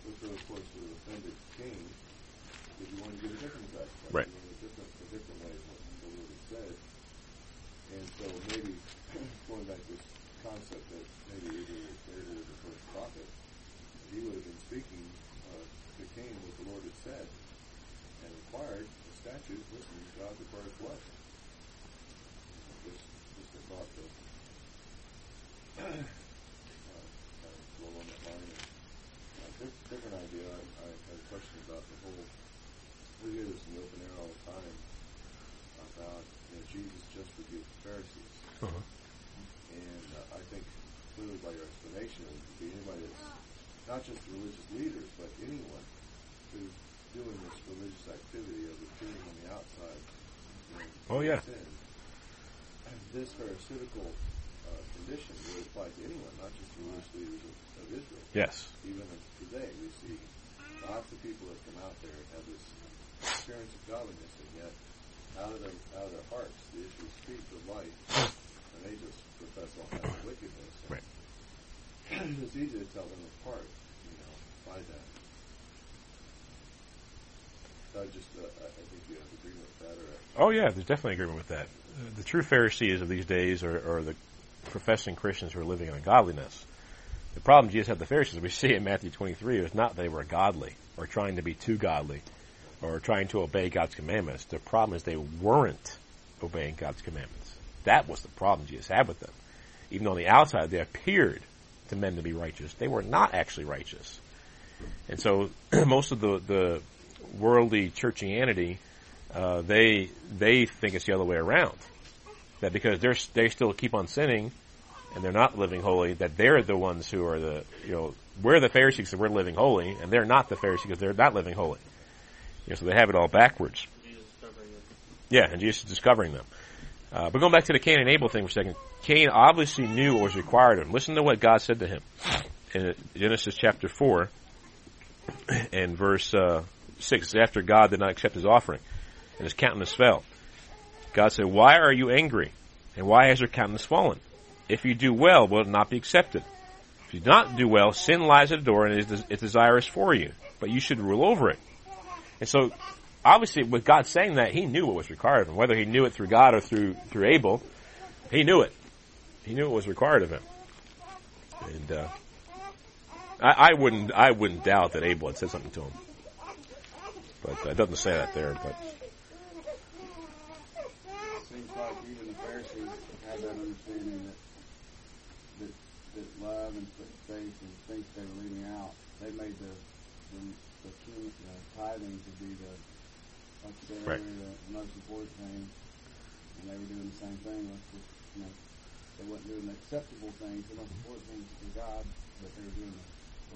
Which would, of course, would have offended Cain because he wanted to give a different sacrifice. Right. I mean, a different, a different way of what the Lord had said. And so maybe, going back to this concept that maybe Abel, Abel was the first prophet, he would have been speaking uh, to Cain what the Lord had said and required a statute. Listen, God requires blood. Just, just a thought to uh, uh, along that line. And, uh, diff- different idea. I, I had a question about the whole. We hear this in the open air all the time about you know, Jesus just rebuked the Pharisees. And uh, I think clearly by your explanation, it would be anybody that's not just religious leaders, but anyone who's doing this religious activity of appearing on the outside. Oh, yeah. sin. And this pharisaical uh, condition would apply to anyone, not just the religious leaders of, of Israel. Yes. Even today, we see lots of people that come out there and have this experience of godliness, and yet out of their out of their hearts, the issue speaks of life, and they just profess all kinds of wickedness. And Right. it's easy to tell them apart, you know, by that. Uh, I I think you have agreement with that, or Oh yeah, there's definitely agreement with that. Uh, The true Pharisees of these days are, are the professing Christians who are living in ungodliness. The problem Jesus had the Pharisees, we see in Matthew 23, is not they were godly or trying to be too godly or trying to obey God's commandments. The problem is they weren't obeying God's commandments. That was the problem Jesus had with them. Even though on the outside they appeared to men to be righteous, they were not actually righteous. And so most of the, the worldly churchianity uh, they they think it's the other way around. That because they're they still keep on sinning, and they're not living holy, that they're the ones who are the you know we're the Pharisees that we're living holy, and they're not the Pharisees because they're not living holy. You know, so they have it all backwards. Yeah, and Jesus is discovering them. Uh, but going back to the Cain and Abel thing for a second, Cain obviously knew what was required of him. Listen to what God said to him in Genesis chapter four and verse uh, six. It's after God did not accept his offering and his countenance fell. God said, "Why are you angry, and why has your countenance fallen? If you do well, will it not be accepted? If you do not do well, sin lies at the door and it is, desirous for you, but you should rule over it." And so obviously with God saying that, he knew what was required of him. Whether he knew it through God or through through Abel, he knew it. He knew what was required of him. And uh, I, I wouldn't I wouldn't doubt that Abel had said something to him. But uh, it doesn't say that there. But Seems like even the Pharisees had that understanding that that, that love and faith and things they were leaving out. They made the the, the, king, the tithing to be the like you said Right. the most important thing, and they were doing the same thing. With, with, you know, they weren't doing the acceptable things, the most important things to God, but they were doing the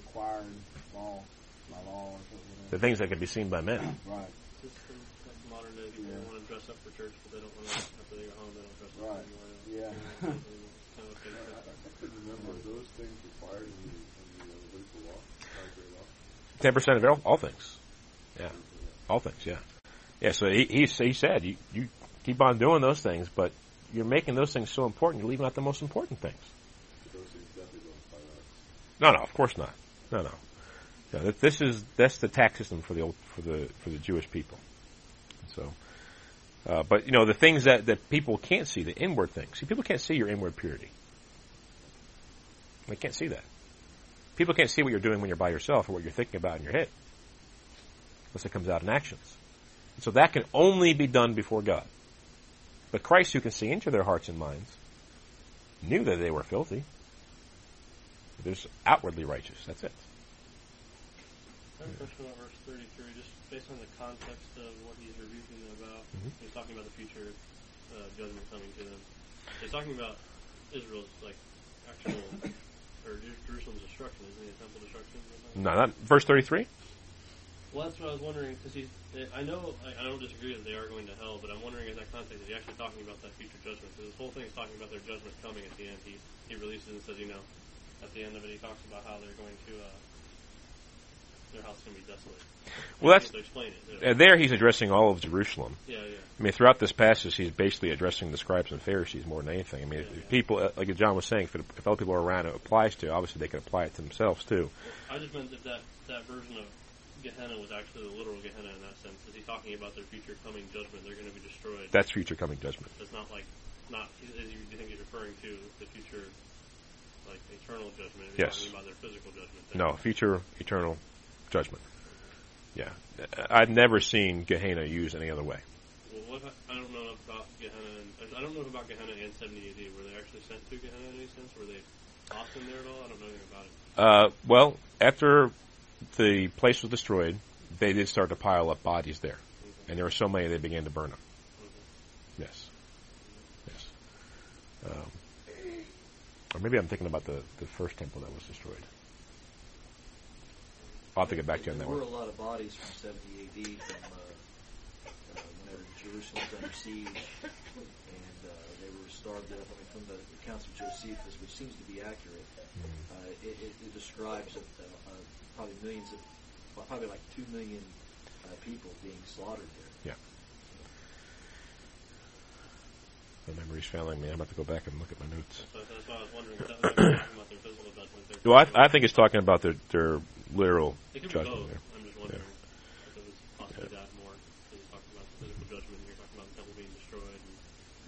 required law by law or something. the things that could be seen by men. Right. Just some like modern day people Yeah. want to dress up for church, but they don't want to, after they go home, they don't dress up Right. anymore. Yeah. kind of thing. I, I couldn't remember those things required in the, in the uh, Levitical law. Ten percent of all, all things. Yeah, all things. Yeah, yeah. So he he, he said you you keep on doing those things, but you're making those things so important, you're leaving out the most important things. But those things definitely don't apply to us. No, no, of course not. No, no. No that- this is that's the tax system for the old, for the for the Jewish people. So, uh, but you know the things that that people can't see, the inward things. See, people can't see your inward purity. They can't see that. People can't see what you're doing when you're by yourself or what you're thinking about in your head, unless it comes out in actions. And so that can only be done before God. But Christ, who can see into their hearts and minds, knew that they were filthy. They're outwardly righteous. That's it. I have a question about verse 33, just based on the context of what he's rebuking them about. Mhm. He's talking about the future uh, judgment coming to them. He's talking about Israel's like actual or Jerusalem's destruction, isn't it? Temple destruction. No, not verse thirty-three. Well, that's what I was wondering because he's. I know I, I don't disagree that they are going to hell, but I'm wondering in that context is he actually talking about that future judgment? Because this whole thing is talking about their judgment coming at the end. He he releases and says, you know, at the end of it, he talks about how they're going to. Uh, their house is going to be desolate. Well, that's it. uh, there. He's addressing all of Jerusalem. yeah, yeah. I mean, throughout this passage, he's basically addressing the scribes and Pharisees more than anything. I mean, Yeah, if yeah. people, uh, like John was saying, if, it, if other people are around, it applies to. Obviously, they can apply it to themselves too. I just meant that that, that version of Gehenna was actually the literal Gehenna in that sense. Is he talking about their future coming judgment? They're going to be destroyed. That's future coming judgment. It's not like not. Is you do you think he's referring to the future, like eternal judgment? Yes. Talking about their physical judgment. No, future eternal judgment. Yeah, I've never seen Gehenna used any other way. Well, what I don't know about Gehenna. And, I don't know about Gehenna and 70 AD. Were they actually sent to Gehenna in any sense? Were they tossed in there at all? I don't know anything about it. Uh, well, after the place was destroyed, they did start to pile up bodies there, and there were so many they began to burn them. Yes, yes. Um, or maybe I'm thinking about the the first temple that was destroyed. I'll have to get back to you on that one. there were a lot of bodies from 70 AD from uh, uh, whenever Jerusalem was under siege, and uh, they were starved to death. I mean, from the accounts of Josephus, which seems to be accurate, Mm-hmm. uh, it, it, it describes uh, uh, probably millions of, well, probably like two million uh, people being slaughtered there. Yeah. My memory's failing me. I'm about to go back and look at my notes. So that's why I was wondering. Was talking about their physical judgment. Their Well, I, I think it's talking about their their literal it could be judgment both. there. I'm just wondering if it was possibly that more. Because he's talking about the physical judgment, and you're talking about the temple being destroyed, and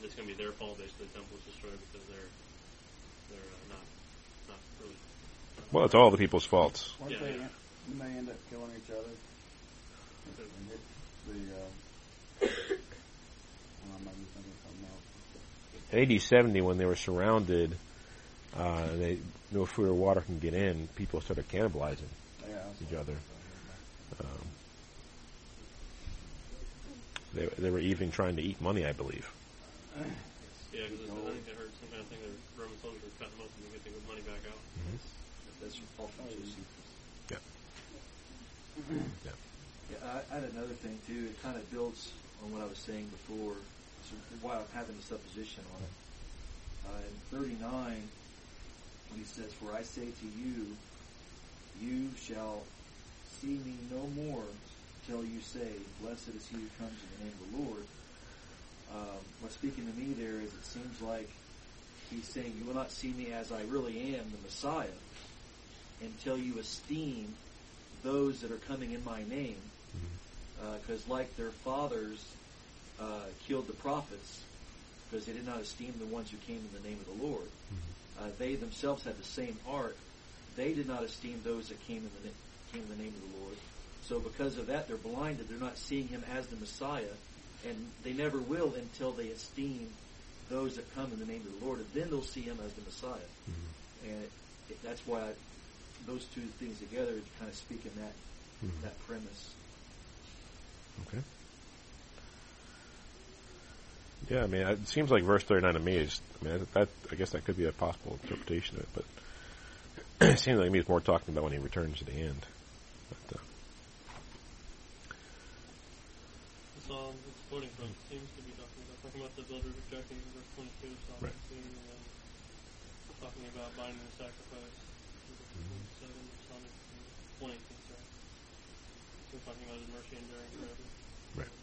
it's going to be their fault. Basically, the temple was destroyed because they're they're uh, not not really. Well, it's all the people's faults. Weren't Yeah, they, yeah. didn't they end up killing each other? And hit the, uh, I'm maybe thinking something else. AD 70, when they were surrounded, uh, they no food or water can get in, people started cannibalizing Yeah, that's each other. Um, they they were even trying to eat money, I believe. Yeah, because I think I heard some kind of thing that Roman soldiers were cutting them open to get the money back out. That's all from Josephus. Yeah. Yeah, I, I had another thing too. It kind of builds on what I was saying before. So why I'm having the supposition on it. Uh, in 39, he says, "For I say to you, you shall see me no more till you say, Blessed is he who comes in the name of the Lord." Um, what's speaking to me there is it seems like he's saying, "You will not see me as I really am, the Messiah, until you esteem those that are coming in my name." because like their fathers uh, killed the prophets because they did not esteem the ones who came in the name of the Lord. Uh, they themselves had the same heart. They did not esteem those that came in the came in the name of the Lord. So because of that, they're blinded. They're not seeing him as the Messiah, and they never will until they esteem those that come in the name of the Lord, and then they'll see him as the Messiah. And it, it, that's why I, those two things together kind of speak in that Mhm. that premise. Okay. Yeah, I mean, it seems like verse 39 to me is, I mean, that, that I guess that could be a possible interpretation of it, but it seems like me more talking about when he returns to the end. But, uh, all it's quoting from. Seems to be talking about talking about the builder rejecting verse 22, Psalm Right. 16, and then talking about binding the sacrifice. Verse 27, Psalm 18, 118, sorry. So talking about his mercy enduring forever. Right.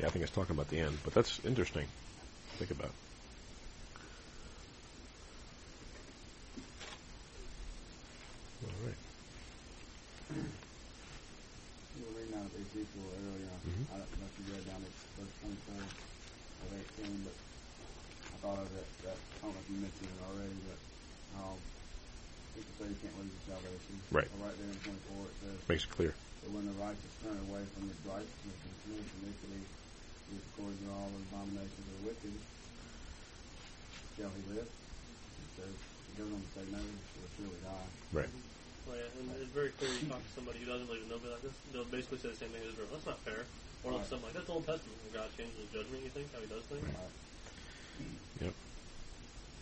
yeah, I think it's talking about the end, but that's interesting to think about. All right. You were reading out of Ezekiel earlier. Mhm. I don't know if you read down to verse 24 of 18, but I thought of it. That, I don't know if you mentioned it already, but um, people say you can't lose your salvation. Right. So right there in 24 it says, Makes it clear. But when the righteous turn away from his righteousness and commit iniquity, is according to all the abominations of the wicked, shall he live? It says, he goes on to say, no, he will surely die. Right. Well, yeah, and it's very clear you talk to somebody who doesn't believe in nobody like this, they'll basically say the same thing as Israel. That's not fair. Or Right. something like that's Old Testament where God changes his judgment, you think, how he does things? Right. Yep.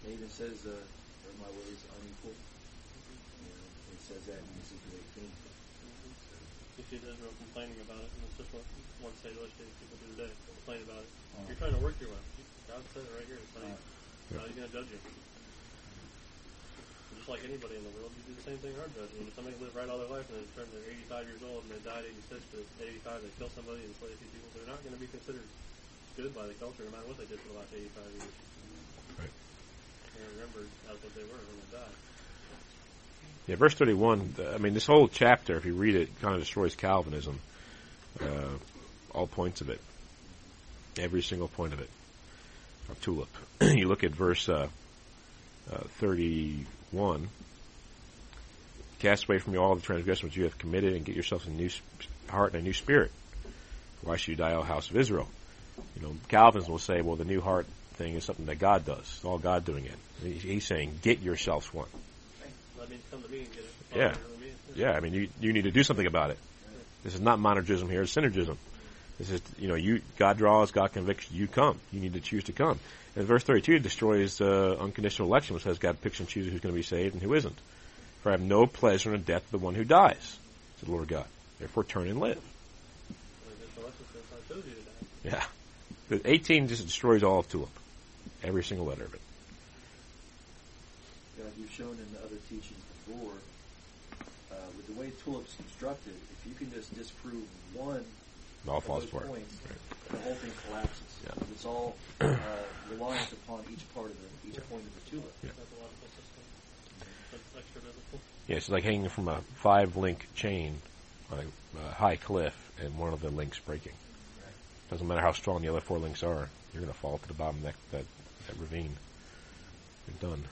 It even says, uh, "Are my ways unequal?" He says that in Ezekiel 18. You see Israel complaining about it, and it's just what one fatalistic people do today. Complain about it. Uh, You're trying to work your way. God said it right here. It's how, you, Right. how he's going to judge you. Just like anybody in the world, you do the same thing our judgment. If somebody lived right all their life and they turn they're 85 years old and they died 86, but at 85 they kill somebody and slay a few people, they're not going to be considered good by the culture no matter what they did for the last 85 years. Right. They're remembered as what they were when they died. Yeah, verse 31, uh, I mean, this whole chapter, if you read it, kind of destroys Calvinism. Uh, all points of it. Every single point of it. Of tulip. you look at verse uh, uh, 31. Cast away from you all the transgressions which you have committed and get yourselves a new heart and a new spirit. Why should you die, O house of Israel? You know, Calvins will say, well, the new heart thing is something that God does. It's all God doing it. He's saying, get yourselves one. That means come to me and get it. Yeah. it really means. Yeah, I mean, you you need to do something about it. This is not monergism here; it's synergism. This says, you know, you God draws, God convicts. You come. You need to choose to come. And verse thirty-two destroys uh, unconditional election, which says God picks and chooses who's going to be saved and who isn't. For I have no pleasure in the death of the one who dies, said the Lord God. Therefore, turn and live. Yeah, the eighteen just destroys all of tulip, every single letter of it. God, you've shown in the other teachings before, uh, with the way tulip's constructed, if you can just disprove one It all falls apart. points, Right. the whole thing collapses. Yeah. It's all uh, reliant upon each part of the each point of the tulip. Yeah. That's a logical system. That's extra biblical. Yeah, it's like hanging from a five-link chain on a uh, high cliff, and one of the links breaking. Doesn't matter how strong the other four links are, you're going to fall to the bottom of that, that, that ravine. You're done.